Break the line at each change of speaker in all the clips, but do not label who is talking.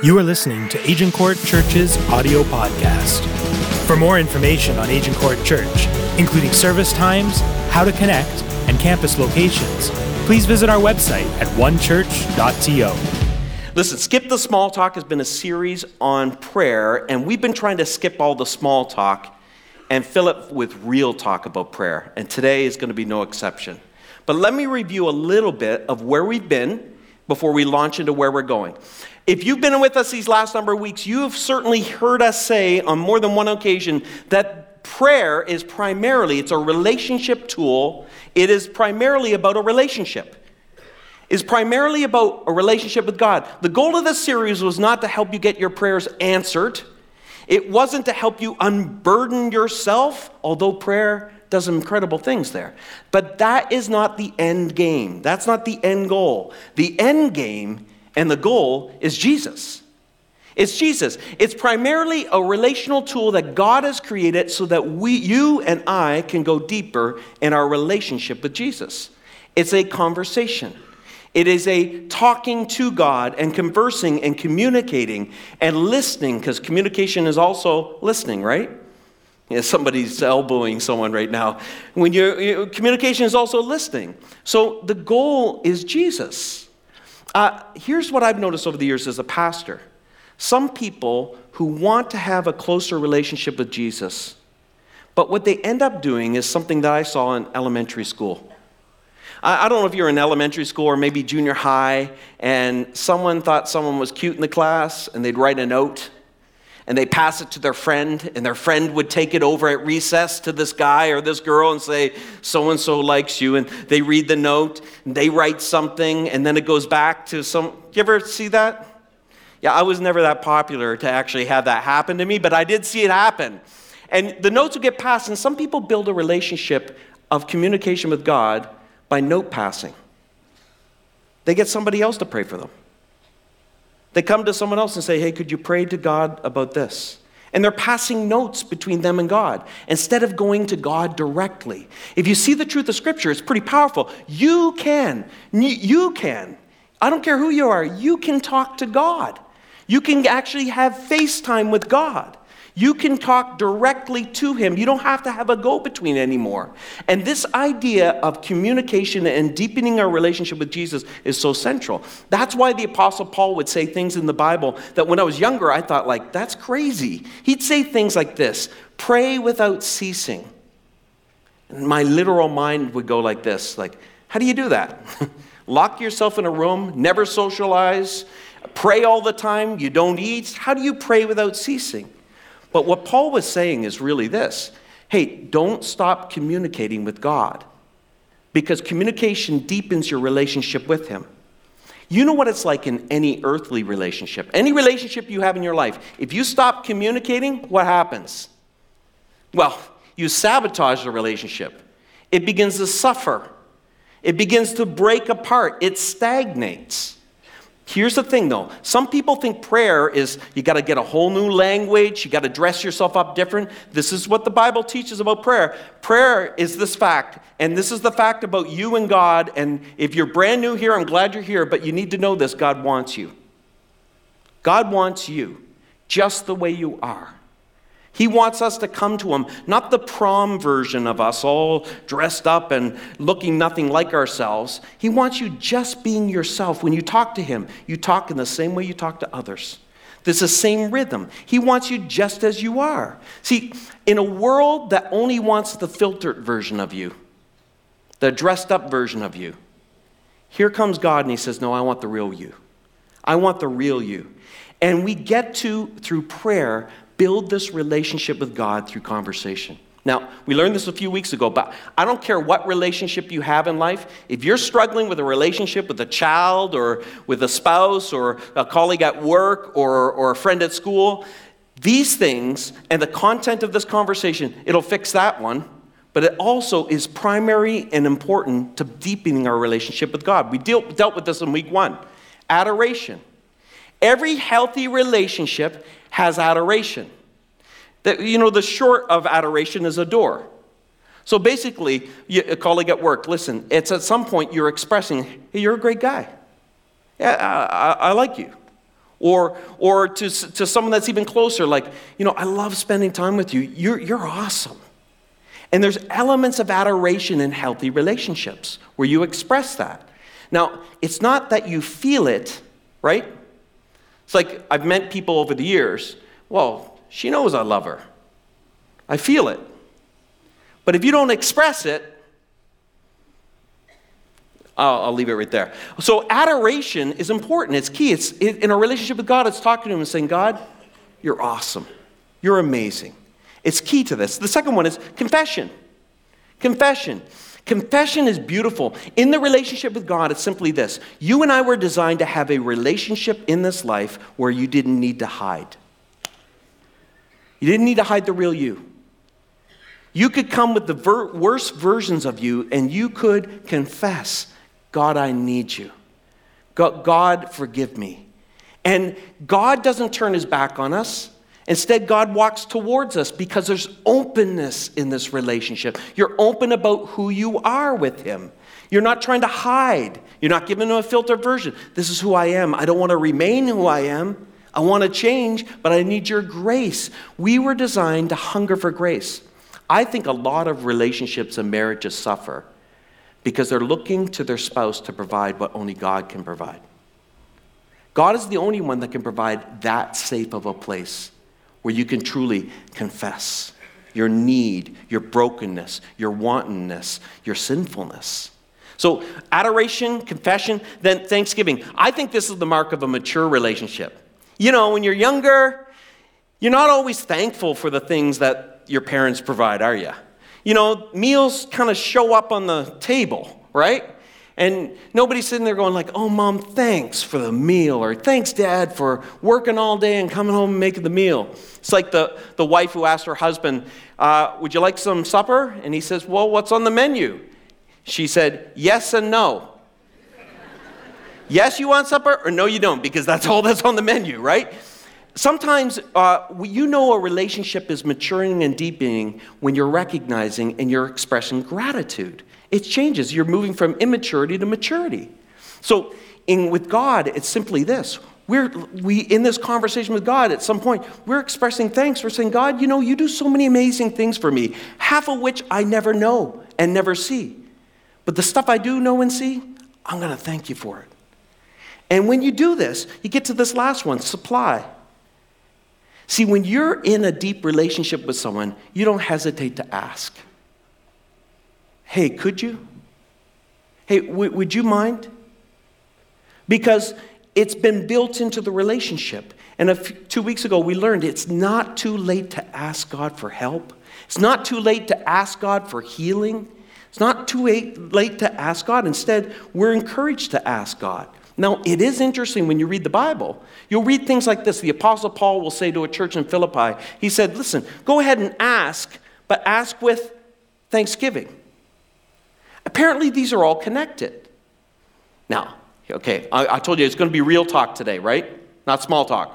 You are listening to Agincourt Church's audio podcast. For more information on Agincourt Church, including service times, how to connect, and campus locations, please visit our website at onechurch.to.
Listen, Skip the Small Talk has been a series on prayer, and we've been trying to skip all the small talk and fill it with real talk about prayer. And today is going to be no exception. But let me review a little bit of where we've been before we launch into where we're going. If you've been with us these last number of weeks, you have certainly heard us say on more than one occasion that prayer is primarily it's a relationship tool. It is primarily about a relationship. Is primarily about a relationship with God. The goal of this series was not to help you get your prayers answered. It wasn't to help you unburden yourself, although prayer does incredible things there. But that is not the end game. That's not the end goal. The end game and the goal is Jesus. It's Jesus. It's primarily a relational tool that God has created so that we, you and I can go deeper in our relationship with Jesus. It's a conversation. It is a talking to God and conversing and communicating and listening, because communication is also listening, right? Yeah, somebody's elbowing someone right now. When you communication is also listening. So the goal is Jesus. Uh, here's what I've noticed over the years as a pastor some people who want to have a closer relationship with Jesus, but what they end up doing is something that I saw in elementary school. I, I don't know if you're in elementary school or maybe junior high, and someone thought someone was cute in the class, and they'd write a note and they pass it to their friend, and their friend would take it over at recess to this guy or this girl and say, So and so likes you. And they read the note, and they write something, and then it goes back to some. You ever see that? Yeah, I was never that popular to actually have that happen to me, but I did see it happen. And the notes would get passed, and some people build a relationship of communication with God by note passing. They get somebody else to pray for them. They come to someone else and say, Hey, could you pray to God about this? And they're passing notes between them and God instead of going to God directly. If you see the truth of Scripture, it's pretty powerful. You can, you can, I don't care who you are, you can talk to God. You can actually have FaceTime with God. You can talk directly to him. You don't have to have a go between anymore. And this idea of communication and deepening our relationship with Jesus is so central. That's why the Apostle Paul would say things in the Bible that when I was younger, I thought, like, that's crazy. He'd say things like this pray without ceasing. And my literal mind would go like this like, how do you do that? Lock yourself in a room, never socialize, pray all the time, you don't eat. How do you pray without ceasing? But what Paul was saying is really this hey, don't stop communicating with God because communication deepens your relationship with Him. You know what it's like in any earthly relationship, any relationship you have in your life. If you stop communicating, what happens? Well, you sabotage the relationship. It begins to suffer. It begins to break apart. It stagnates. Here's the thing though some people think prayer is you got to get a whole new language, you got to dress yourself up different. This is what the Bible teaches about prayer. Prayer is this fact, and this is the fact about you and God. And if you're brand new here, I'm glad you're here, but you need to know this God wants you. God wants you just the way you are. He wants us to come to Him, not the prom version of us, all dressed up and looking nothing like ourselves. He wants you just being yourself. When you talk to Him, you talk in the same way you talk to others. There's the same rhythm. He wants you just as you are. See, in a world that only wants the filtered version of you, the dressed up version of you, here comes God and He says, No, I want the real you. I want the real you. And we get to, through prayer, build this relationship with God through conversation. Now, we learned this a few weeks ago, but I don't care what relationship you have in life. If you're struggling with a relationship with a child or with a spouse or a colleague at work or, or a friend at school, these things and the content of this conversation, it'll fix that one, but it also is primary and important to deepening our relationship with God. We deal, dealt with this in week one adoration. Every healthy relationship has adoration. That, you know, the short of adoration is adore. So basically, you, a colleague at work, listen, it's at some point you're expressing, hey, you're a great guy. Yeah, I, I, I like you. Or, or to, to someone that's even closer, like, you know, I love spending time with you. You're, you're awesome. And there's elements of adoration in healthy relationships where you express that. Now, it's not that you feel it, right? It's like I've met people over the years. Well, she knows I love her. I feel it. But if you don't express it, I'll, I'll, leave it right there. So, adoration is important. It's key. It's in a relationship with God, it's talking to Him and saying, God, you're awesome. You're amazing. It's key to this. The second one is confession. Confession. Confession is beautiful. In the relationship with God, it's simply this you and I were designed to have a relationship in this life where you didn't need to hide. You didn't need to hide the real you. You could come with the ver- worst versions of you and you could confess God, I need you. God, God, forgive me. And God doesn't turn his back on us. Instead, God walks towards us because there's openness in this relationship. You're open about who you are with him. You're not trying to hide. You're not giving him a filtered version. This is who I am. I don't want to remain who I am. I want to change, but I need your grace. We were designed to hunger for grace. I think a lot of relationships and marriages suffer because they're looking to their spouse to provide what only God can provide. God is the only one that can provide that safe of a place where you can truly confess your need, your brokenness, your wantonness, your sinfulness. So, adoration, confession, then thanksgiving. I think this is the mark of a mature relationship. You know, when you're younger, you're not always thankful for the things that your parents provide, are you? you know, meals kind of show up on the table, right? And nobody's sitting there going like, "Oh, mom, thanks for the meal," or "Thanks, dad, for working all day and coming home and making the meal." It's like the, the wife who asked her husband, uh, "Would you like some supper?" And he says, "Well, what's on the menu?" She said, "Yes and no." yes, you want supper, or no, you don't, because that's all that's on the menu, right? Sometimes uh, you know a relationship is maturing and deepening when you're recognizing and you're expressing gratitude. It changes. You're moving from immaturity to maturity. So, in, with God, it's simply this. We're, we, in this conversation with God, at some point, we're expressing thanks. We're saying, God, you know, you do so many amazing things for me, half of which I never know and never see. But the stuff I do know and see, I'm going to thank you for it. And when you do this, you get to this last one supply. See, when you're in a deep relationship with someone, you don't hesitate to ask. Hey, could you? Hey, w- would you mind? Because it's been built into the relationship. And two weeks ago, we learned it's not too late to ask God for help. It's not too late to ask God for healing. It's not too late to ask God. Instead, we're encouraged to ask God. Now, it is interesting when you read the Bible. You'll read things like this. The Apostle Paul will say to a church in Philippi, he said, Listen, go ahead and ask, but ask with thanksgiving. Apparently, these are all connected. Now, okay, I, I told you it's going to be real talk today, right? Not small talk.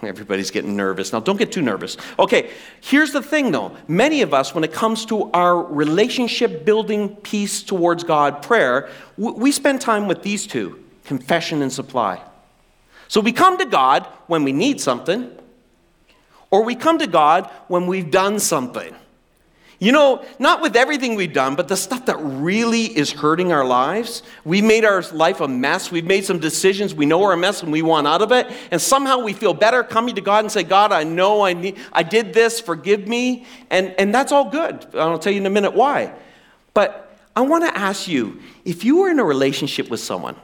Everybody's getting nervous. Now, don't get too nervous. Okay, here's the thing though. Many of us, when it comes to our relationship building piece towards God, prayer, we spend time with these two confession and supply. So we come to God when we need something, or we come to God when we've done something. You know, not with everything we've done, but the stuff that really is hurting our lives. We made our life a mess. We've made some decisions. We know we're a mess and we want out of it. And somehow we feel better coming to God and say, God, I know I, need, I did this, forgive me. And, and that's all good. I'll tell you in a minute why. But I want to ask you if you were in a relationship with someone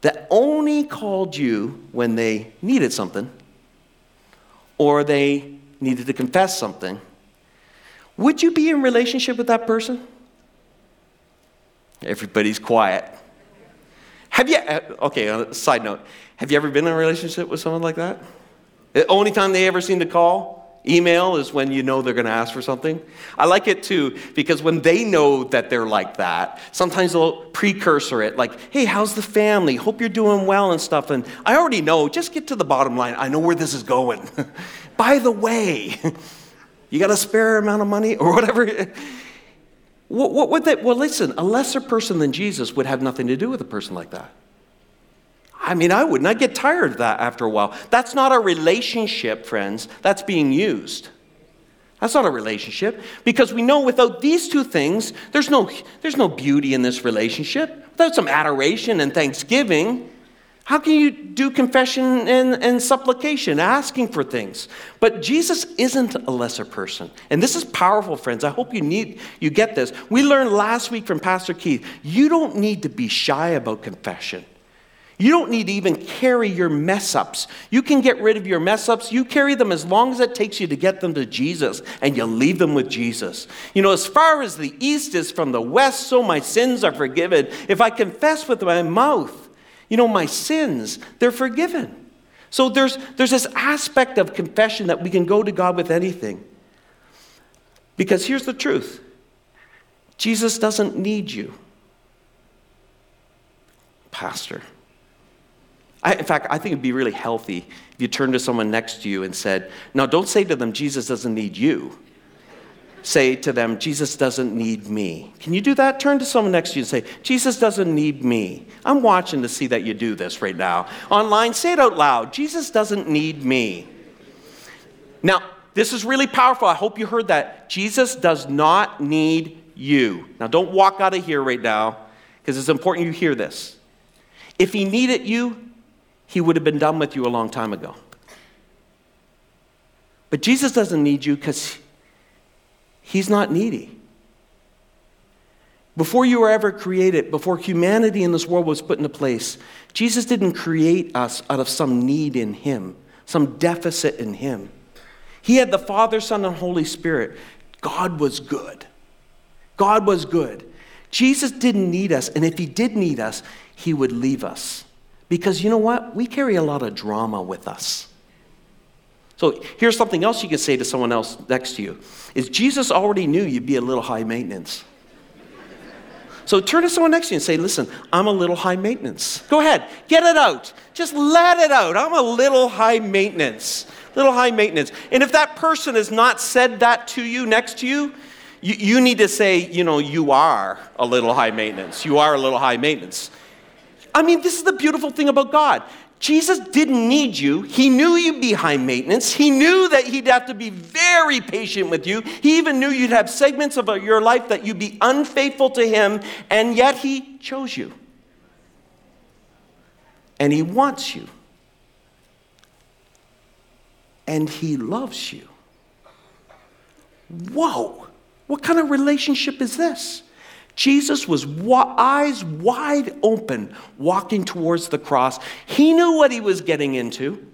that only called you when they needed something or they needed to confess something, would you be in relationship with that person? Everybody's quiet. Have you, uh, okay, side note, have you ever been in a relationship with someone like that? The only time they ever seem to call, email, is when you know they're going to ask for something. I like it too, because when they know that they're like that, sometimes they'll precursor it, like, hey, how's the family? Hope you're doing well and stuff. And I already know, just get to the bottom line. I know where this is going. By the way, You got a spare amount of money or whatever? What, what would they? Well, listen, a lesser person than Jesus would have nothing to do with a person like that. I mean, I wouldn't. I'd get tired of that after a while. That's not a relationship, friends. That's being used. That's not a relationship because we know without these two things, there's no, there's no beauty in this relationship. Without some adoration and thanksgiving, how can you do confession and, and supplication, asking for things? But Jesus isn't a lesser person. And this is powerful, friends. I hope you need you get this. We learned last week from Pastor Keith, you don't need to be shy about confession. You don't need to even carry your mess ups. You can get rid of your mess ups. You carry them as long as it takes you to get them to Jesus, and you leave them with Jesus. You know, as far as the east is from the west, so my sins are forgiven. If I confess with my mouth, you know, my sins, they're forgiven. So there's, there's this aspect of confession that we can go to God with anything. Because here's the truth Jesus doesn't need you, Pastor. I, in fact, I think it'd be really healthy if you turned to someone next to you and said, Now, don't say to them, Jesus doesn't need you. Say to them, Jesus doesn't need me. Can you do that? Turn to someone next to you and say, Jesus doesn't need me. I'm watching to see that you do this right now. Online, say it out loud Jesus doesn't need me. Now, this is really powerful. I hope you heard that. Jesus does not need you. Now, don't walk out of here right now because it's important you hear this. If he needed you, he would have been done with you a long time ago. But Jesus doesn't need you because he's not needy. Before you were ever created, before humanity in this world was put into place, Jesus didn't create us out of some need in him, some deficit in him. He had the Father, Son, and Holy Spirit. God was good. God was good. Jesus didn't need us, and if he did need us, he would leave us. Because you know what? We carry a lot of drama with us. So here's something else you could say to someone else next to you is Jesus already knew you'd be a little high maintenance. So turn to someone next to you and say, listen, I'm a little high maintenance. Go ahead, get it out. Just let it out. I'm a little high maintenance. Little high maintenance. And if that person has not said that to you next to you, you, you need to say, you know, you are a little high maintenance. You are a little high maintenance. I mean, this is the beautiful thing about God. Jesus didn't need you. He knew you'd be high maintenance. He knew that he'd have to be very patient with you. He even knew you'd have segments of your life that you'd be unfaithful to him, and yet he chose you. And he wants you. And he loves you. Whoa! What kind of relationship is this? Jesus was wa- eyes wide open walking towards the cross. He knew what he was getting into.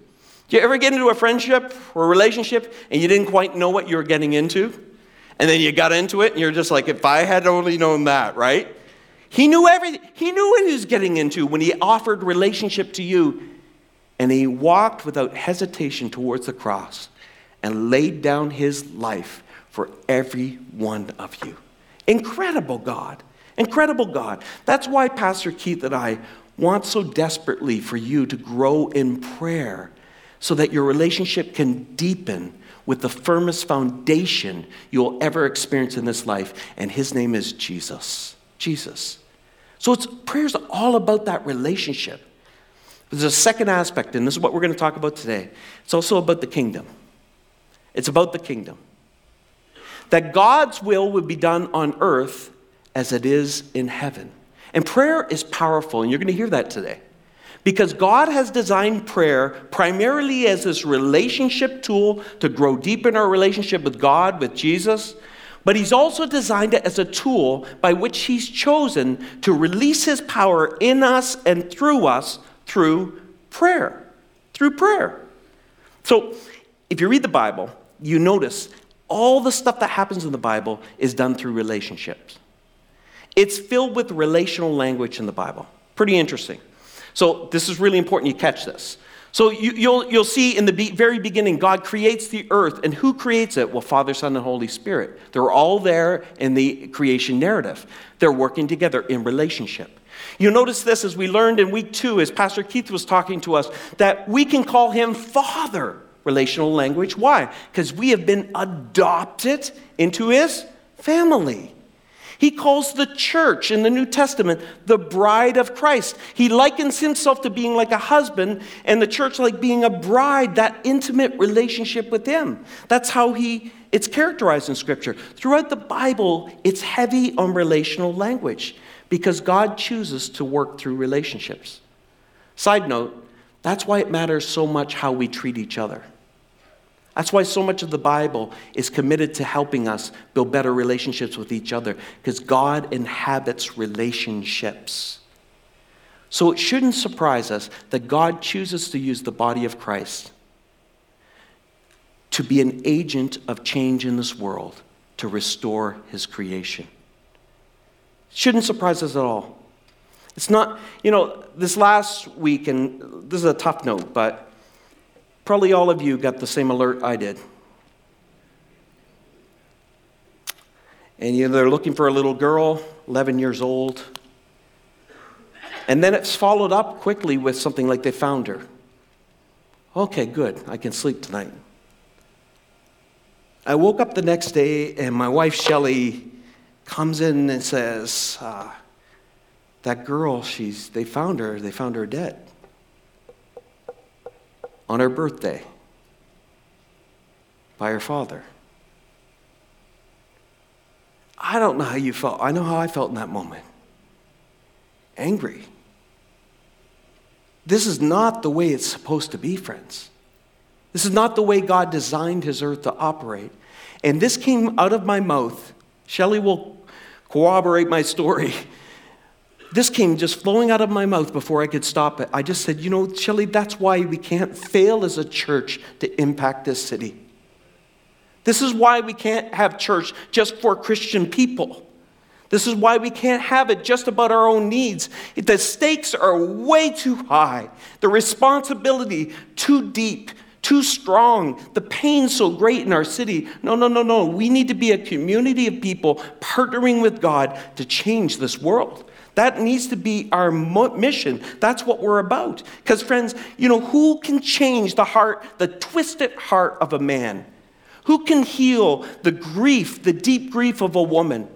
Do you ever get into a friendship or a relationship and you didn't quite know what you were getting into? And then you got into it and you're just like, if I had only known that, right? He knew everything. He knew what he was getting into when he offered relationship to you. And he walked without hesitation towards the cross and laid down his life for every one of you. Incredible God. Incredible God. That's why Pastor Keith and I want so desperately for you to grow in prayer so that your relationship can deepen with the firmest foundation you'll ever experience in this life. And his name is Jesus. Jesus. So it's prayer's all about that relationship. There's a second aspect, and this is what we're going to talk about today. It's also about the kingdom. It's about the kingdom that God's will would be done on earth as it is in heaven. And prayer is powerful, and you're going to hear that today. Because God has designed prayer primarily as this relationship tool to grow deep in our relationship with God, with Jesus. But He's also designed it as a tool by which He's chosen to release His power in us and through us through prayer. Through prayer. So, if you read the Bible, you notice all the stuff that happens in the Bible is done through relationships. It's filled with relational language in the Bible. Pretty interesting. So, this is really important you catch this. So, you, will you'll, you'll see in the be- very beginning, God creates the earth. And who creates it? Well, Father, Son, and Holy Spirit. They're all there in the creation narrative. They're working together in relationship. You notice this as we learned in week two, as Pastor Keith was talking to us, that we can call him Father relational language. Why? Because we have been adopted into his family. He calls the church in the New Testament the bride of Christ. He likens himself to being like a husband and the church like being a bride, that intimate relationship with him. That's how he it's characterized in scripture. Throughout the Bible, it's heavy on relational language because God chooses to work through relationships. Side note, that's why it matters so much how we treat each other. That's why so much of the Bible is committed to helping us build better relationships with each other, because God inhabits relationships. So it shouldn't surprise us that God chooses to use the body of Christ to be an agent of change in this world to restore his creation. Shouldn't surprise us at all. It's not, you know, this last week, and this is a tough note, but Probably all of you got the same alert I did. And you know, they're looking for a little girl, 11 years old. And then it's followed up quickly with something like they found her. Okay, good. I can sleep tonight. I woke up the next day, and my wife, Shelly, comes in and says, uh, That girl, she's, they found her, they found her dead on her birthday by her father. I don't know how you felt. I know how I felt in that moment angry. This is not the way it's supposed to be, friends. This is not the way God designed his earth to operate. And this came out of my mouth. Shelley will corroborate my story. This came just flowing out of my mouth before I could stop it. I just said, You know, Shelley, that's why we can't fail as a church to impact this city. This is why we can't have church just for Christian people. This is why we can't have it just about our own needs. The stakes are way too high, the responsibility too deep, too strong, the pain so great in our city. No, no, no, no. We need to be a community of people partnering with God to change this world. That needs to be our mission. That's what we're about. Because, friends, you know, who can change the heart, the twisted heart of a man? Who can heal the grief, the deep grief of a woman?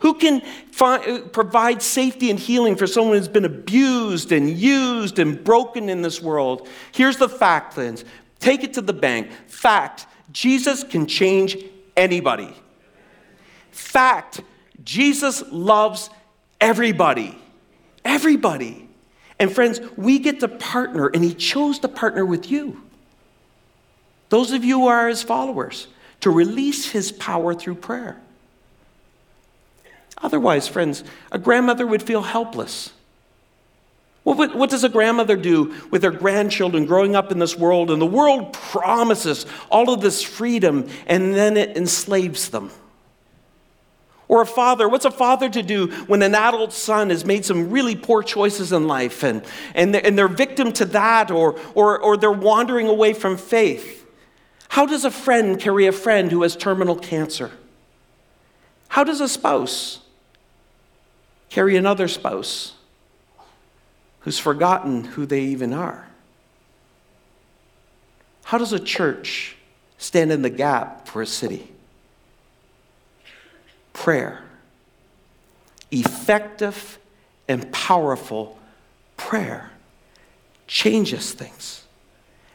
Who can find, uh, provide safety and healing for someone who's been abused and used and broken in this world? Here's the fact, friends. Take it to the bank. Fact Jesus can change anybody. Fact Jesus loves Everybody. Everybody. And friends, we get to partner, and He chose to partner with you. Those of you who are His followers, to release His power through prayer. Otherwise, friends, a grandmother would feel helpless. What, what, does a grandmother do with her grandchildren growing up in this world? And the world promises all of this freedom, and then it enslaves them. Or a father, what's a father to do when an adult son has made some really poor choices in life and, and, they're, and they're victim to that or, or, or they're wandering away from faith? How does a friend carry a friend who has terminal cancer? How does a spouse carry another spouse who's forgotten who they even are? How does a church stand in the gap for a city? Prayer. Effective and powerful prayer changes things.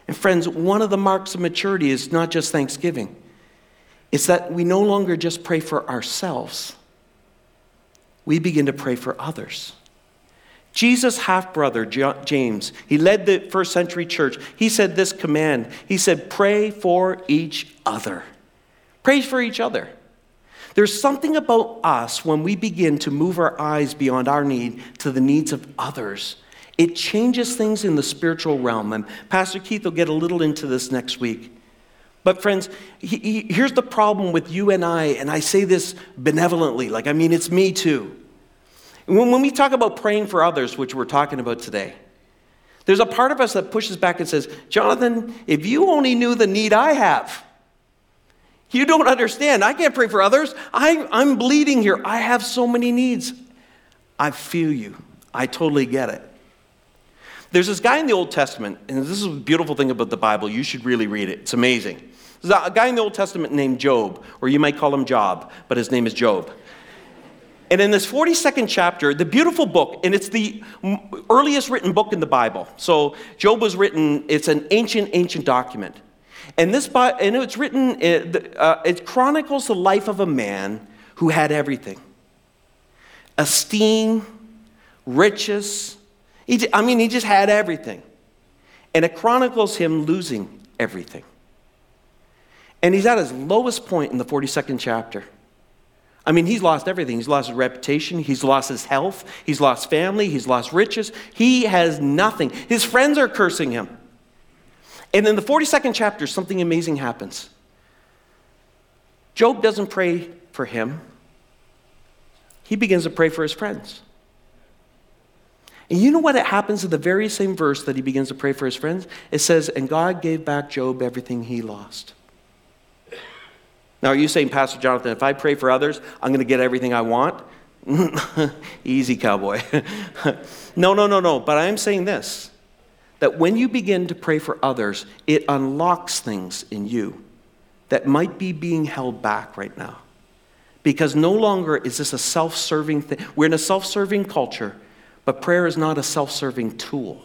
And friends, one of the marks of maturity is not just thanksgiving, it's that we no longer just pray for ourselves, we begin to pray for others. Jesus' half brother, James, he led the first century church. He said this command He said, Pray for each other. Pray for each other. There's something about us when we begin to move our eyes beyond our need to the needs of others. It changes things in the spiritual realm. And Pastor Keith will get a little into this next week. But, friends, he, he, here's the problem with you and I, and I say this benevolently, like, I mean, it's me too. When, when we talk about praying for others, which we're talking about today, there's a part of us that pushes back and says, Jonathan, if you only knew the need I have, you don't understand. I can't pray for others. I, I'm bleeding here. I have so many needs. I feel you. I totally get it. There's this guy in the Old Testament, and this is a beautiful thing about the Bible. You should really read it. It's amazing. There's a guy in the Old Testament named Job, or you might call him Job, but his name is Job. And in this 42nd chapter, the beautiful book, and it's the earliest written book in the Bible. So Job was written, it's an ancient, ancient document. And this, and it's written, uh, it chronicles the life of a man who had everything esteem, riches. He, I mean, he just had everything. And it chronicles him losing everything. And he's at his lowest point in the 42nd chapter. I mean, he's lost everything. He's lost his reputation. He's lost his health. He's lost family. He's lost riches. He has nothing. His friends are cursing him. And in the 42nd chapter, something amazing happens. Job doesn't pray for him, he begins to pray for his friends. And you know what it happens in the very same verse that he begins to pray for his friends? It says, And God gave back Job everything he lost. Now, are you saying, Pastor Jonathan, if I pray for others, I'm going to get everything I want? Easy, cowboy. no, no, no, no. But I am saying this that when you begin to pray for others, it unlocks things in you that might be being held back right now. Because no longer is this a self serving thing. We're in a self serving culture, but prayer is not a self serving tool.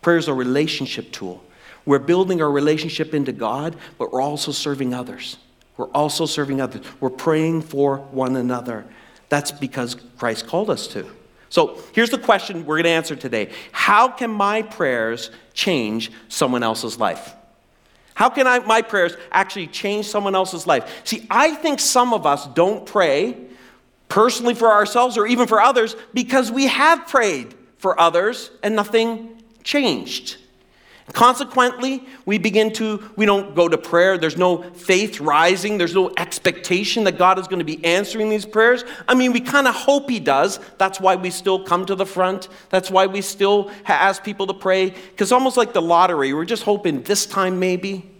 Prayer is a relationship tool. We're building our relationship into God, but we're also serving others. We're also serving others. We're praying for one another. That's because Christ called us to. So here's the question we're going to answer today How can my prayers change someone else's life? How can I, my prayers actually change someone else's life? See, I think some of us don't pray personally for ourselves or even for others because we have prayed for others and nothing changed. Consequently, we begin to, we don't go to prayer. There's no faith rising. There's no expectation that God is going to be answering these prayers. I mean, we kind of hope He does. That's why we still come to the front. That's why we still ask people to pray. Because almost like the lottery, we're just hoping this time maybe.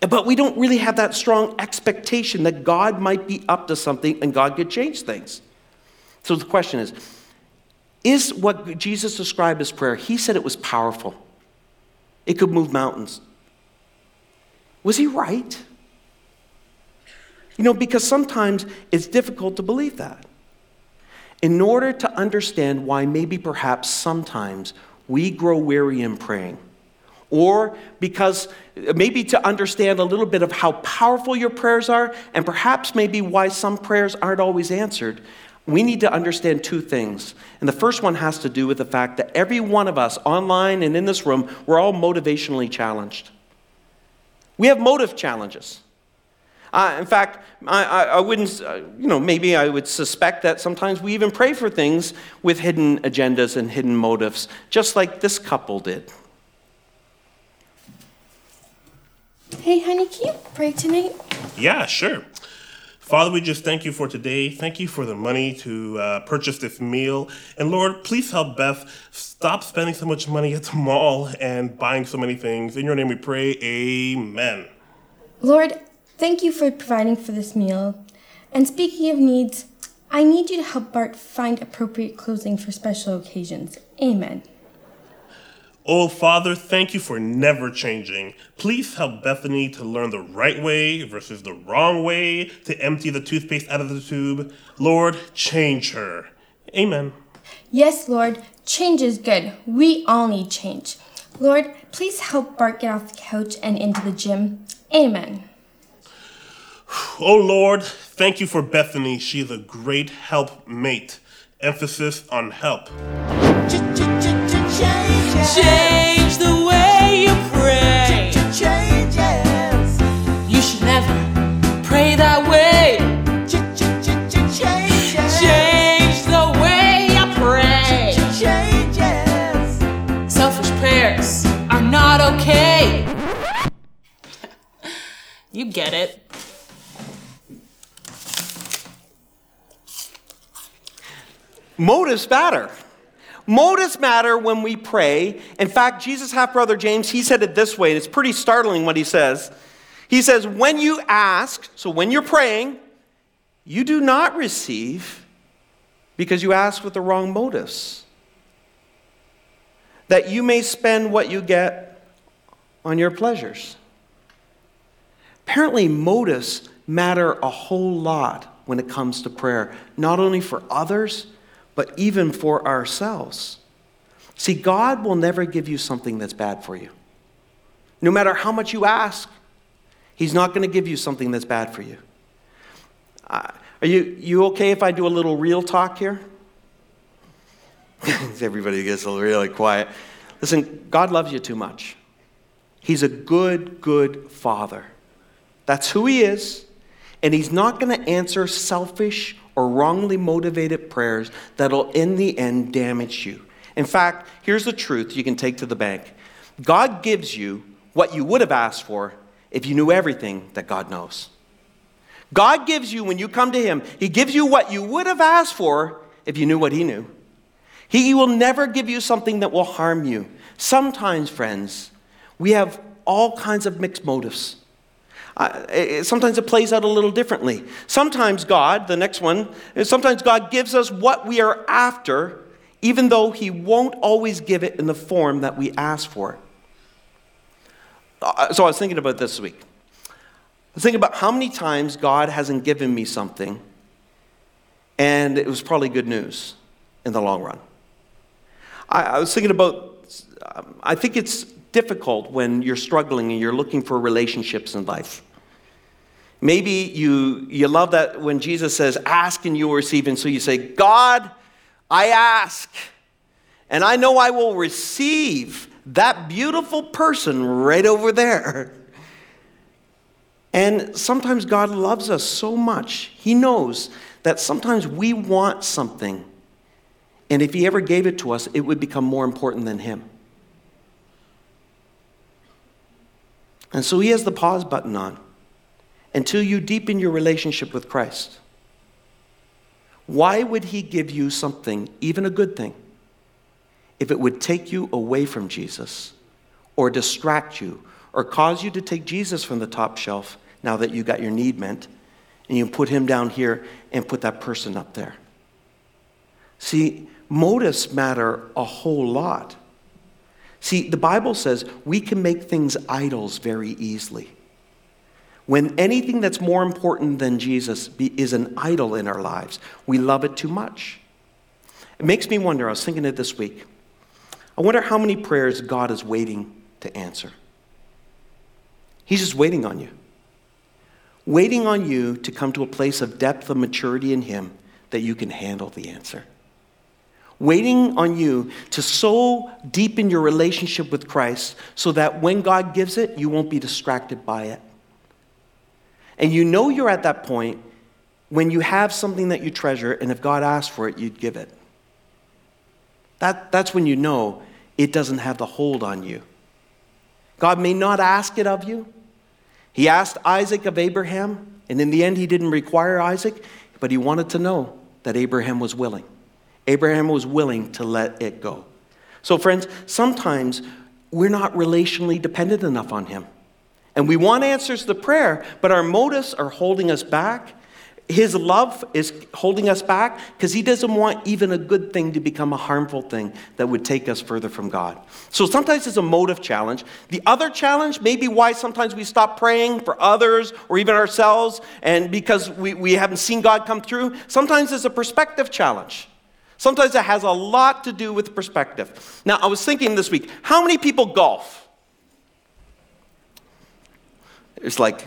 But we don't really have that strong expectation that God might be up to something and God could change things. So the question is Is what Jesus described as prayer, He said it was powerful. It could move mountains. Was he right? You know, because sometimes it's difficult to believe that. In order to understand why maybe perhaps sometimes we grow weary in praying, or because uh, maybe to understand a little bit of how powerful your prayers are, and perhaps maybe why some prayers aren't always answered, we need to understand two things. And the first one has to do with the fact that every one of us, online and in this room, we're all motivationally challenged. We have motive challenges. Uh, in fact, I, I, I wouldn't, uh, you know, maybe I would suspect that sometimes we even pray for things with hidden agendas and hidden motives, just like this couple did.
Hey, honey, can you pray tonight?
Yeah, sure. Father, we just thank you for today. Thank you for the money to uh, purchase this meal. And Lord, please help Beth stop spending so much money at the mall and buying so many things. In your name we pray, amen.
Lord, thank you for providing for this meal. And speaking of needs, I need you to help Bart find appropriate clothing for special occasions. Amen.
Oh, Father, thank you for never changing. Please help Bethany to learn the right way versus the wrong way to empty the toothpaste out of the tube. Lord, change her. Amen.
Yes, Lord, change is good. We all need change. Lord, please help Bart get off the couch and into the gym. Amen.
Oh, Lord, thank you for Bethany. She is a great helpmate. Emphasis on help.
Change the way you pray. Changes. You should never pray that way. Change the way I pray. Changes. Selfish prayers are not okay. you get it.
Motives matter. Motives matter when we pray. In fact, Jesus' half brother James, he said it this way, and it's pretty startling what he says. He says, When you ask, so when you're praying, you do not receive because you ask with the wrong motives. That you may spend what you get on your pleasures. Apparently, motives matter a whole lot when it comes to prayer, not only for others, but even for ourselves. See, God will never give you something that's bad for you. No matter how much you ask, He's not going to give you something that's bad for you. Uh, are you, you okay if I do a little real talk here? Everybody gets really quiet. Listen, God loves you too much. He's a good, good father. That's who He is. And He's not going to answer selfish or wrongly motivated prayers that'll, in the end, damage you. In fact, here's the truth you can take to the bank God gives you what you would have asked for if you knew everything that God knows. God gives you, when you come to Him, He gives you what you would have asked for if you knew what He knew. He will never give you something that will harm you. Sometimes, friends, we have all kinds of mixed motives. Uh, sometimes it plays out a little differently. Sometimes God, the next one, sometimes God gives us what we are after, even though He won't always give it in the form that we ask for. Uh, so I was thinking about this week. I was thinking about how many times God hasn't given me something, and it was probably good news in the long run. I, I was thinking about, um, I think it's difficult when you're struggling and you're looking for relationships in life. Maybe you, you love that when Jesus says, ask and you will receive. And so you say, God, I ask, and I know I will receive that beautiful person right over there. And sometimes God loves us so much, He knows that sometimes we want something. And if He ever gave it to us, it would become more important than Him. And so He has the pause button on until you deepen your relationship with Christ. Why would He give you something, even a good thing, if it would take you away from Jesus or distract you or cause you to take Jesus from the top shelf now that you got your need met and you put Him down here and put that person up there? See, motives matter a whole lot. See, the Bible says we can make things idols very easily. When anything that's more important than Jesus is an idol in our lives, we love it too much. It makes me wonder, I was thinking it this week. I wonder how many prayers God is waiting to answer. He's just waiting on you. Waiting on you to come to a place of depth of maturity in Him that you can handle the answer. Waiting on you to so deepen your relationship with Christ so that when God gives it, you won't be distracted by it. And you know you're at that point when you have something that you treasure, and if God asked for it, you'd give it. That, that's when you know it doesn't have the hold on you. God may not ask it of you. He asked Isaac of Abraham, and in the end, he didn't require Isaac, but he wanted to know that Abraham was willing. Abraham was willing to let it go. So, friends, sometimes we're not relationally dependent enough on him. And we want answers to prayer, but our motives are holding us back. His love is holding us back because he doesn't want even a good thing to become a harmful thing that would take us further from God. So sometimes it's a motive challenge. The other challenge may be why sometimes we stop praying for others or even ourselves, and because we, we haven't seen God come through. Sometimes it's a perspective challenge. Sometimes it has a lot to do with perspective. Now, I was thinking this week how many people golf? It's like,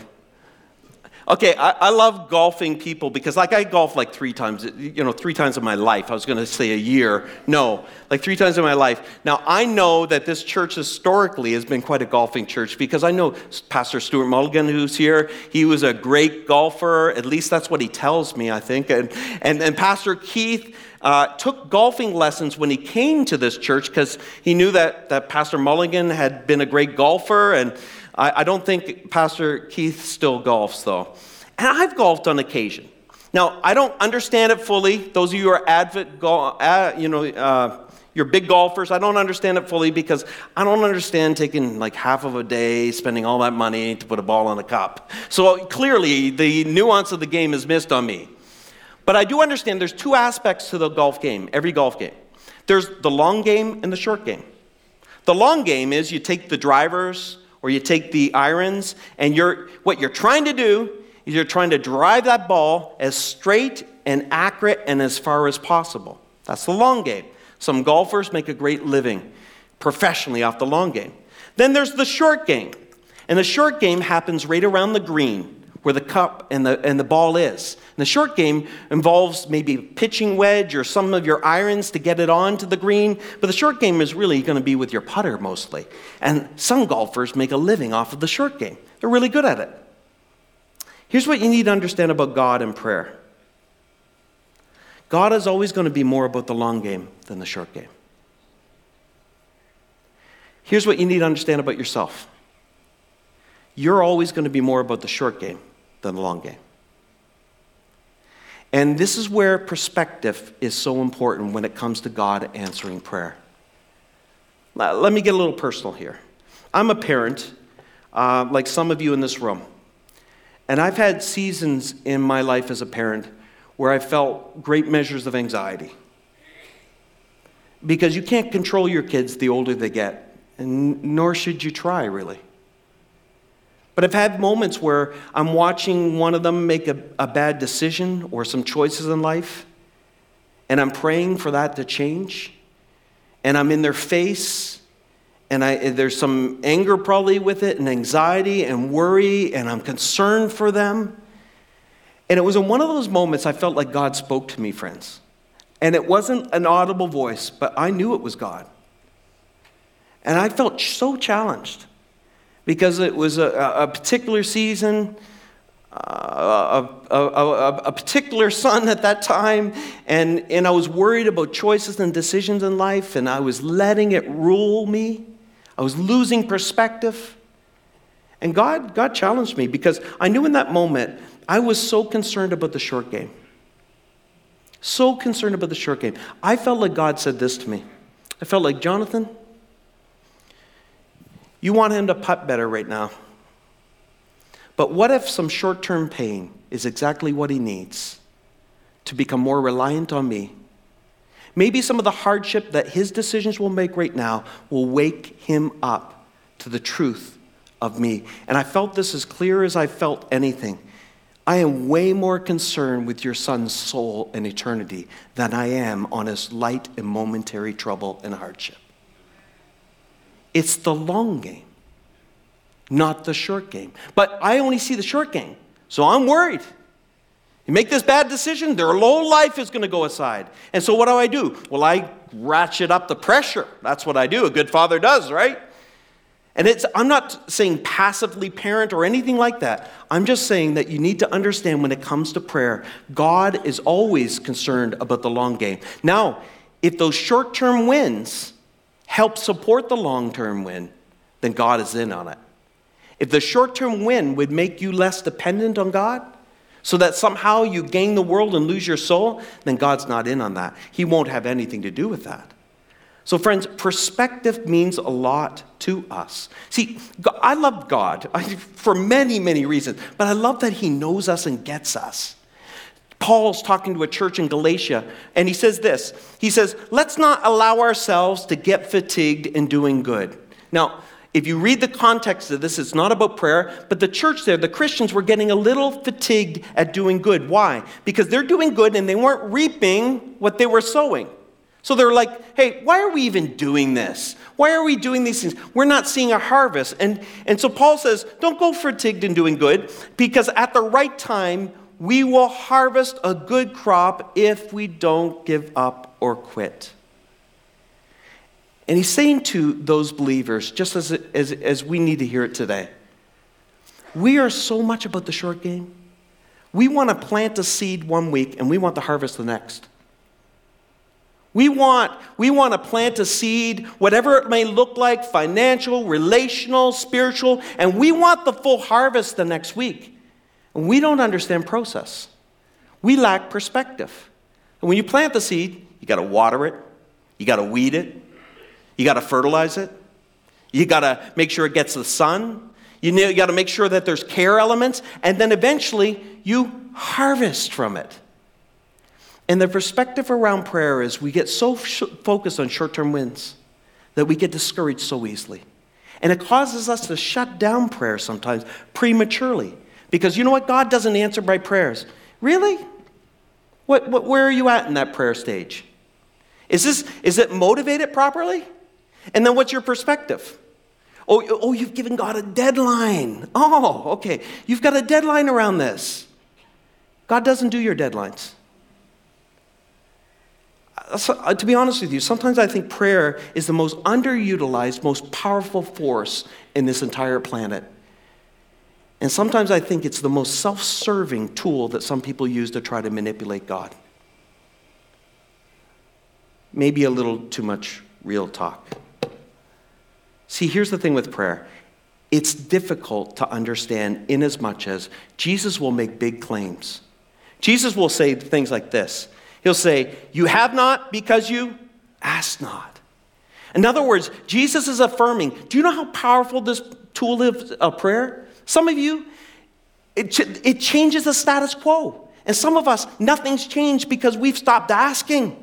okay, I, I, love golfing people because, like, I golf like three times, you know, three times in my life. I was going to say a year. No, like three times in my life. Now, I know that this church historically has been quite a golfing church because I know Pastor Stuart Mulligan, who's here. He was a great golfer. At least that's what he tells me, I think. And, and, and Pastor Keith, uh, took golfing lessons when he came to this church because he knew that, that Pastor Mulligan had been a great golfer, and I, I don't think Pastor Keith still golfs, though. And I've golfed on occasion. Now, I don't understand it fully. Those of you who are avid, uh, you know, uh, you're big golfers. I don't understand it fully because I don't understand taking like half of a day, spending all that money to put a ball in a cup. So clearly, the nuance of the game is missed on me. But I do understand there's two aspects to the golf game, every golf game. There's the long game and the short game. The long game is you take the drivers or you take the irons, and you're, what you're trying to do is You're trying to drive that ball as straight and accurate and as far as possible. That's the long game. Some golfers make a great living professionally off the long game. Then there's the short game. And the short game happens right around the green where the cup and the, and the ball is. And the short game involves maybe a pitching wedge or some of your irons to get it onto the green, but the short game is really going to be with your putter mostly. And some golfers make a living off of the short game. They're really good at it. Here's what you need to understand about God and prayer God is always going to be more about the long game than the short game. Here's what you need to understand about yourself you're always going to be more about the short game than the long game. And this is where perspective is so important when it comes to God answering prayer. Let me get a little personal here. I'm a parent, uh, like some of you in this room. And I've had seasons in my life as a parent where I felt great measures of anxiety. Because you can't control your kids the older they get, and nor should you try, really. But I've had moments where I'm watching one of them make a, a bad decision or some choices in life, and I'm praying for that to change, and I'm in their face and I, there's some anger probably with it, and anxiety and worry, and I'm concerned for them. And it was in one of those moments I felt like God spoke to me, friends. And it wasn't an audible voice, but I knew it was God. And I felt so challenged because it was a, a particular season, uh, a, a, a, particular son at that time, and, and I was worried about choices and decisions in life, and I was letting it rule me. I was losing perspective. And God, God challenged me because I knew in that moment I was so concerned about the short game. So concerned about the short game. I felt like God said this to me. I felt like, Jonathan, you want him to putt better right now. But what if some short term pain is exactly what he needs to become more reliant on me Maybe some of the hardship that his decisions will make right now will wake him up to the truth of me. And I felt this as clear as I felt anything. I am way more concerned with your son's soul and eternity than I am on his light and momentary trouble and hardship. It's the long game, not the short game. But I only see the short game, so I'm worried. You make this bad decision, their whole life is going to go aside. And so what do I do? Well, I ratchet up the pressure. That's what I do. A good father does, right? And it's, I'm not saying passively parent or anything like that. I'm just saying that you need to understand when it comes to prayer, God is always concerned about the long game. Now, if those short term wins help support the long term win, then God is in on it. If the short term win would make you less dependent on God, so that somehow you gain the world and lose your soul, then God's not in on that. He won't have anything to do with that. So, friends, perspective means a lot to us. See, I love God for many, many reasons, but I love that He knows us and gets us. Paul's talking to a church in Galatia, and he says this He says, Let's not allow ourselves to get fatigued in doing good. Now, if you read the context of this, it's not about prayer, but the church there, the Christians were getting a little fatigued at doing good. Why? Because they're doing good and they weren't reaping what they were sowing. So they're like, hey, why are we even doing this? Why are we doing these things? We're not seeing a harvest. And, and so Paul says, don't go fatigued in doing good, because at the right time, we will harvest a good crop if we don't give up or quit. And he's saying to those believers, just as, as, as we need to hear it today, we are so much about the short game. We want to plant a seed one week and we want the harvest the next. We want, we want to plant a seed, whatever it may look like financial, relational, spiritual, and we want the full harvest the next week. And we don't understand process. We lack perspective. And when you plant the seed, you got to water it, you got to weed it, you got to fertilize it. You got to make sure it gets the sun. You, got to make sure that there's care elements. And then eventually you harvest from it. And the perspective around prayer is we get so sh- focused on short term wins that we get discouraged so easily. And it causes us to shut down prayer sometimes prematurely Because you know what? God doesn't answer by prayers. Really? What, what, where are you at in that prayer stage? Is, this, is it motivated properly? And then what's your perspective? Oh, oh, you've given God a deadline. Oh, okay. You've got a deadline around this. God doesn't do your deadlines. So, uh, to be honest with you, sometimes I think prayer is the most underutilized, most powerful force in this entire planet. And sometimes I think it's the most self serving tool that some people use to try to manipulate God. Maybe a little too much real talk. See, here's the thing with prayer it's difficult to understand in as much as Jesus will make big claims. Jesus will say things like this He'll say, You have not because you ask not. In other words, Jesus is affirming do you know how powerful this tool of prayer? Some of you, it, it changes the status quo. And some of us, nothing's changed because we've stopped asking.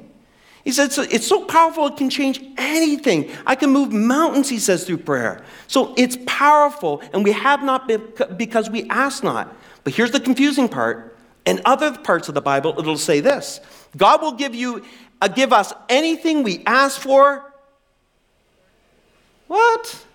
He says it's so powerful it can change anything. I can move mountains, he says, through prayer. So it's powerful, and we have not because we ask not. But here's the confusing part. In other parts of the Bible, it'll say this God will give you, uh, give us anything we ask for. What?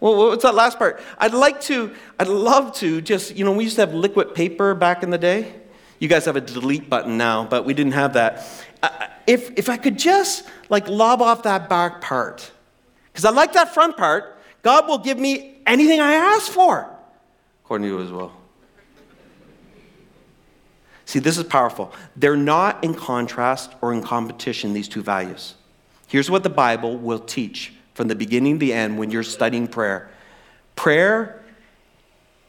Well, what's that last part? I'd like to, I'd love to just, you know, we used to have liquid paper back in the day. You guys have a delete button now, but we didn't have that. Uh, uh, if, if I could just like lob off that back part, because I like that front part, God will give me anything I ask for, according to you as well. See, this is powerful. They're not in contrast or in competition, these two values. Here's what the Bible will teach from the beginning to the end when you're studying prayer prayer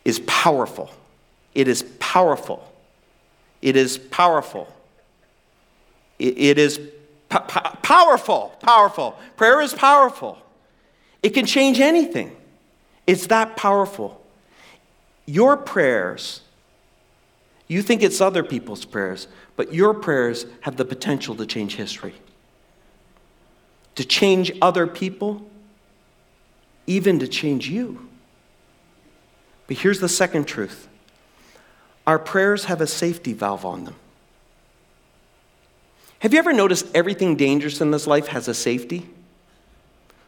is powerful. It is powerful. It is powerful. it is powerful, powerful. Prayer is powerful. It can change anything. It's that powerful. Your prayers you think it's other people's prayers, but your prayers have the potential to change history, to change other people, even to change you. But here's the second truth our prayers have a safety valve on them. Have you ever noticed everything dangerous in this life has a safety?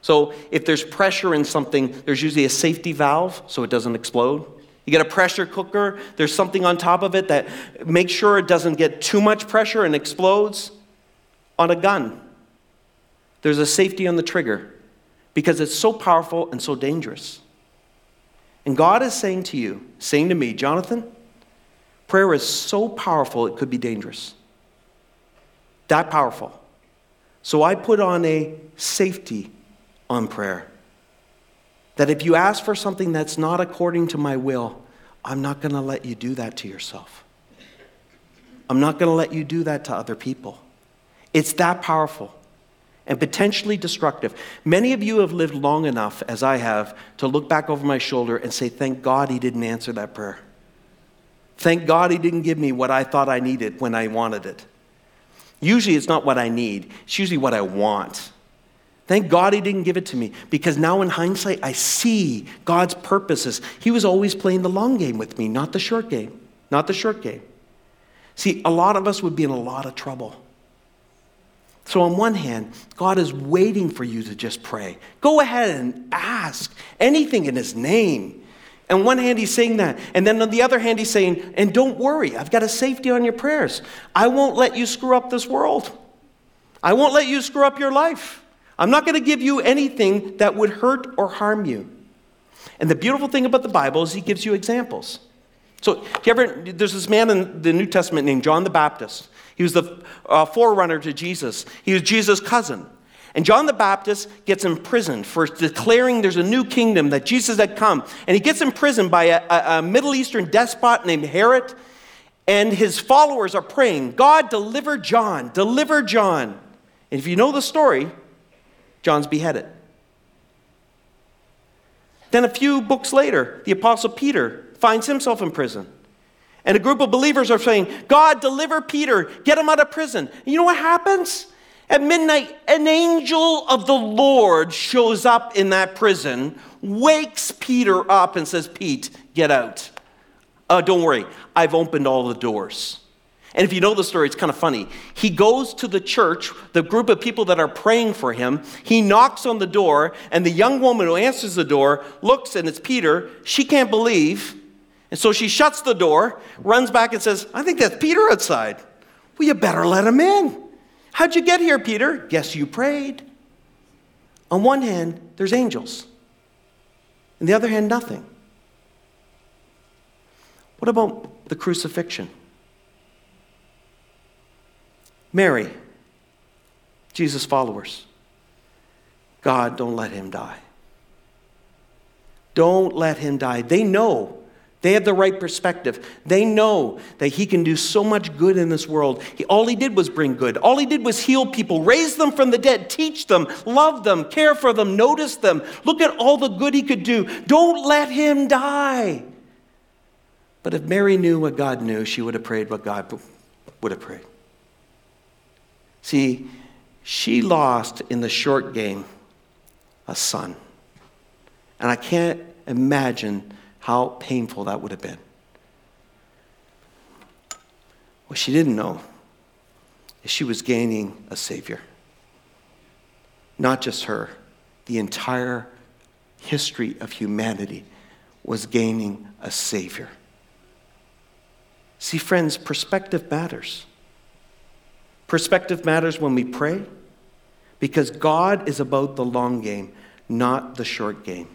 So if there's pressure in something, there's usually a safety valve so it doesn't explode. You get a pressure cooker, there's something on top of it that makes sure it doesn't get too much pressure and explodes. On a gun, there's a safety on the trigger because it's so powerful and so dangerous. And God is saying to you, saying to me, Jonathan, prayer is so powerful it could be dangerous. That powerful. So I put on a safety on prayer. That if you ask for something that's not according to my will, I'm not going to let you do that to yourself. I'm not going to let you do that to other people. It's that powerful and potentially destructive. Many of you have lived long enough, as I have, to look back over my shoulder and say, Thank God he didn't answer that prayer. Thank God he didn't give me what I thought I needed when I wanted it. Usually it's not what I need, it's usually what I want. Thank God he didn't give it to me because now in hindsight, I see God's purposes. He was always playing the long game with me, not the short game. Not the short game. See, a lot of us would be in a lot of trouble. So, on one hand, God is waiting for you to just pray. Go ahead and ask anything in His name. On one hand, He's saying that. And then on the other hand, He's saying, and don't worry, I've got a safety on your prayers. I won't let you screw up this world, I won't let you screw up your life. I'm not going to give you anything that would hurt or harm you. And the beautiful thing about the Bible is he gives you examples. So, you ever, there's this man in the New Testament named John the Baptist. He was the uh, forerunner to Jesus, he was Jesus' cousin. And John the Baptist gets imprisoned for declaring there's a new kingdom, that Jesus had come. And he gets imprisoned by a, a, a Middle Eastern despot named Herod. And his followers are praying, God, deliver John, deliver John. And if you know the story, John's beheaded. Then a few books later, the Apostle Peter finds himself in prison. And a group of believers are saying, God, deliver Peter, get him out of prison. And you know what happens? At midnight, an angel of the Lord shows up in that prison, wakes Peter up, and says, Pete, get out. Uh, don't worry, I've opened all the doors. And if you know the story, it's kind of funny. He goes to the church, the group of people that are praying for him. He knocks on the door, and the young woman who answers the door looks, and it's Peter. She can't believe. And so she shuts the door, runs back, and says, I think that's Peter outside. Well, you better let him in. How'd you get here, Peter? Guess you prayed. On one hand, there's angels, on the other hand, nothing. What about the crucifixion? Mary, Jesus' followers. God, don't let him die. Don't let him die. They know. They have the right perspective. They know that he can do so much good in this world. He, all he did was bring good. All he did was heal people, raise them from the dead, teach them, love them, care for them, notice them. Look at all the good he could do. Don't let him die. But if Mary knew what God knew, she would have prayed what God would have prayed. See, she lost in the short game a son. And I can't imagine how painful that would have been. What she didn't know is she was gaining a Savior. Not just her, the entire history of humanity was gaining a Savior. See, friends, perspective matters. Perspective matters when we pray because God is about the long game, not the short game.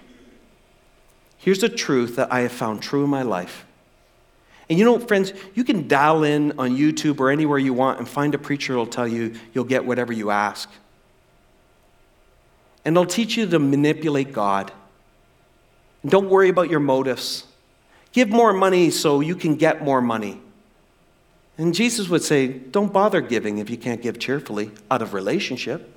Here's a truth that I have found true in my life. And you know, friends, you can dial in on YouTube or anywhere you want and find a preacher who'll tell you you'll get whatever you ask. And they'll teach you to manipulate God. And don't worry about your motives. Give more money so you can get more money. And Jesus would say, Don't bother giving if you can't give cheerfully out of relationship.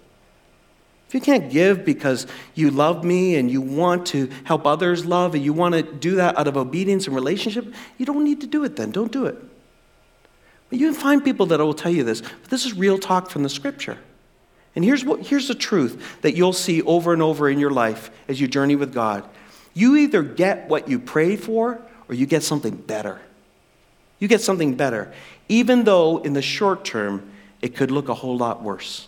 If you can't give because you love me and you want to help others love and you want to do that out of obedience and relationship, you don't need to do it then. Don't do it. But you can find people that will tell you this, but this is real talk from the scripture. And here's, what, here's the truth that you'll see over and over in your life as you journey with God. You either get what you prayed for or you get something better. You get something better even though in the short term it could look a whole lot worse.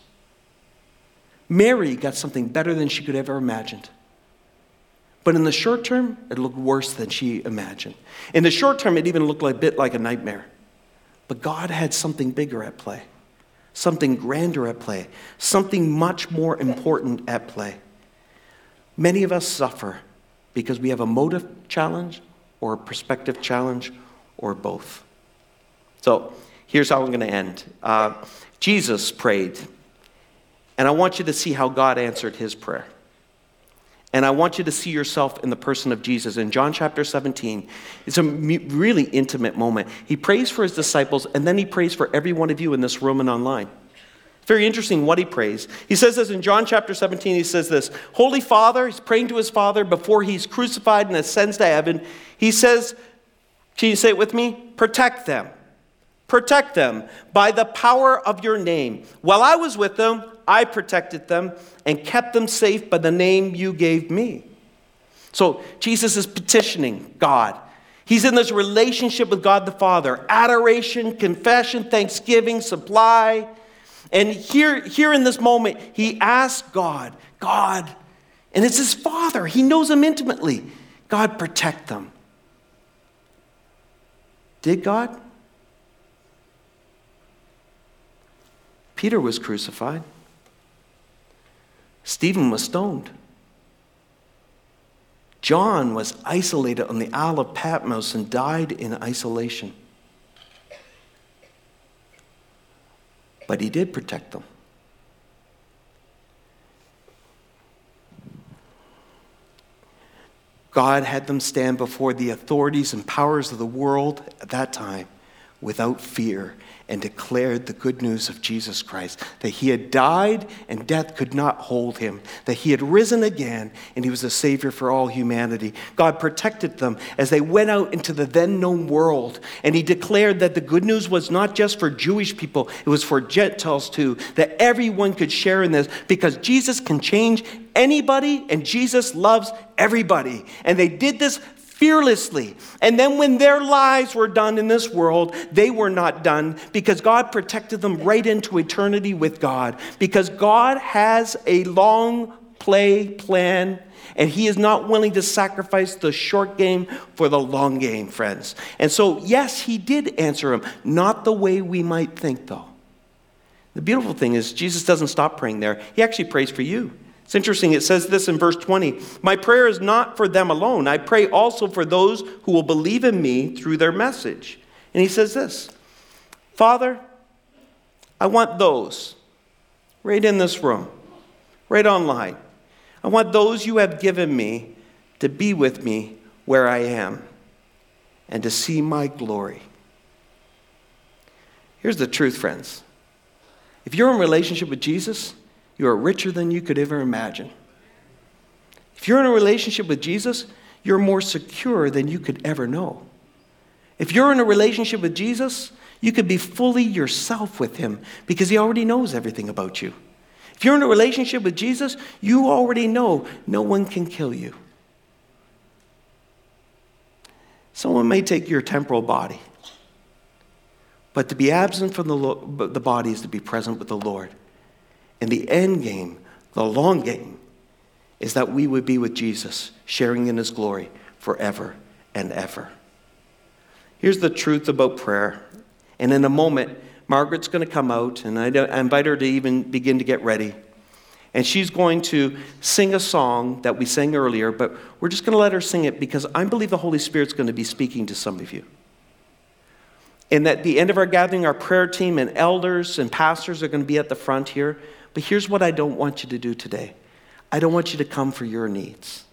Mary got something better than she could ever imagined. But in the short term, it looked worse than she imagined. In the short term, it even looked a bit like a nightmare. But God had something bigger at play, something grander at play, something much more important at play. Many of us suffer because we have a motive challenge or a perspective challenge or both. So here's how I'm going to end. Uh, Jesus prayed, and I want you to see how God answered his prayer. And I want you to see yourself in the person of Jesus. In John chapter 17, it's a really intimate moment. He prays for his disciples, and then he prays for every one of you in this room and online. Very interesting what he prays. He says this in John chapter 17. He says this Holy Father, he's praying to his Father before he's crucified and ascends to heaven. He says, Can you say it with me? Protect them. Protect them by the power of your name. While I was with them, I protected them and kept them safe by the name you gave me. So Jesus is petitioning God. He's in this relationship with God the Father adoration, confession, thanksgiving, supply. And here, here in this moment, he asks God, God, and it's his Father, he knows him intimately. God, protect them. Did God? Peter was crucified. Stephen was stoned. John was isolated on the Isle of Patmos and died in isolation. But he did protect them. God had them stand before the authorities and powers of the world at that time without fear and declared the good news of Jesus Christ that he had died and death could not hold him, that he had risen again and he was a savior for all humanity. God protected them as they went out into the then known world, and he declared that the good news was not just for Jewish people, it was for Gentiles too, that everyone could share in this because Jesus can change anybody and Jesus loves everybody. And they did this fearlessly. And then when their lives were done in this world, they were not done because God protected them right into eternity with God. Because God has a long play plan and he is not willing to sacrifice the short game for the long game, friends. And so, yes, he did answer him, not the way we might think, though. The beautiful thing is, Jesus doesn't stop praying there, he actually prays for you. It's interesting, it says this in verse 20 My prayer is not for them alone. I pray also for those who will believe in me through their message. And he says this Father, I want those right in this room, right online. I want those you have given me to be with me where I am and to see my glory. Here's the truth, friends. If you're in relationship with Jesus, you are richer than you could ever imagine. If you're in a relationship with Jesus, you're more secure than you could ever know. If you're in a relationship with Jesus, you could be fully yourself with him because he already knows everything about you. If you're in a relationship with Jesus, you already know no one can kill you. Someone may take your temporal body, but to be absent from the, the body is to be present with the Lord. And the end game, the long game, is that we would be with Jesus, sharing in his glory forever and ever. Here's the truth about prayer. And in a moment, Margaret's going to come out, and I invite her to even begin to get ready. And she's going to sing a song that we sang earlier, but we're just going to let her sing it because I believe the Holy Spirit's going to be speaking to some of you. And at the end of our gathering, our prayer team and elders and pastors are going to be at the front here. But here's what I don't want you to do today I don't want you to come for your needs.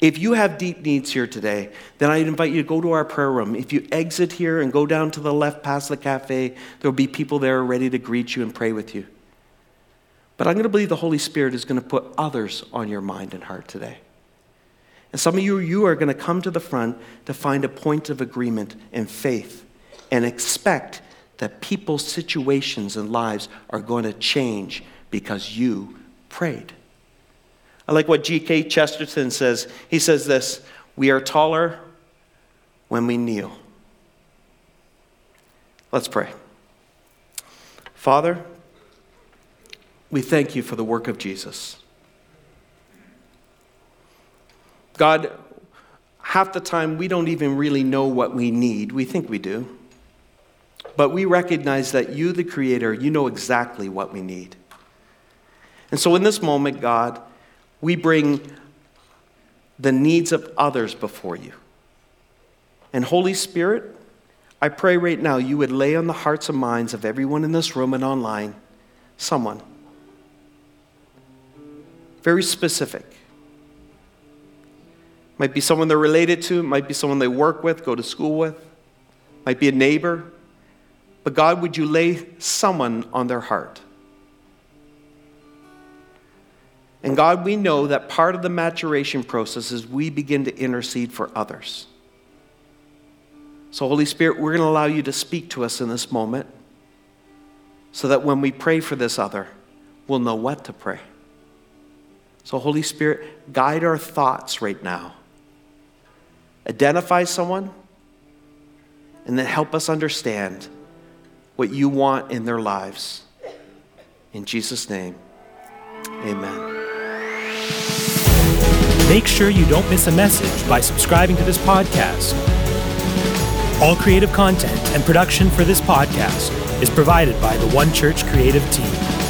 If you have deep needs here today, then I invite you to go to our prayer room. If you exit here and go down to the left past the cafe, there will be people there ready to greet you and pray with you. But I'm going to believe the Holy Spirit is going to put others on your mind and heart today. And some of you, you are going to come to the front to find a point of agreement and faith and expect that people's situations and lives are going to change because you prayed. I like what G.K. Chesterton says. He says this We are taller when we kneel. Let's pray. Father, we thank you for the work of Jesus. God, half the time we don't even really know what we need. We think we do. But we recognize that you, the Creator, you know exactly what we need. And so in this moment, God, we bring the needs of others before you. And Holy Spirit, I pray right now you would lay on the hearts and minds of everyone in this room and online someone very specific. Might be someone they're related to, might be someone they work with, go to school with, might be a neighbor, but God, would you lay someone on their heart? And God, we know that part of the maturation process is we begin to intercede for others. So, Holy Spirit, we're going to allow you to speak to us in this moment so that when we pray for this other, we'll know what to pray. So, Holy Spirit, guide our thoughts right now. Identify someone and then help us understand what you want in their lives. In Jesus' name, amen.
Make sure you don't miss a message by subscribing to this podcast. All creative content and production for this podcast is provided by the One Church creative team.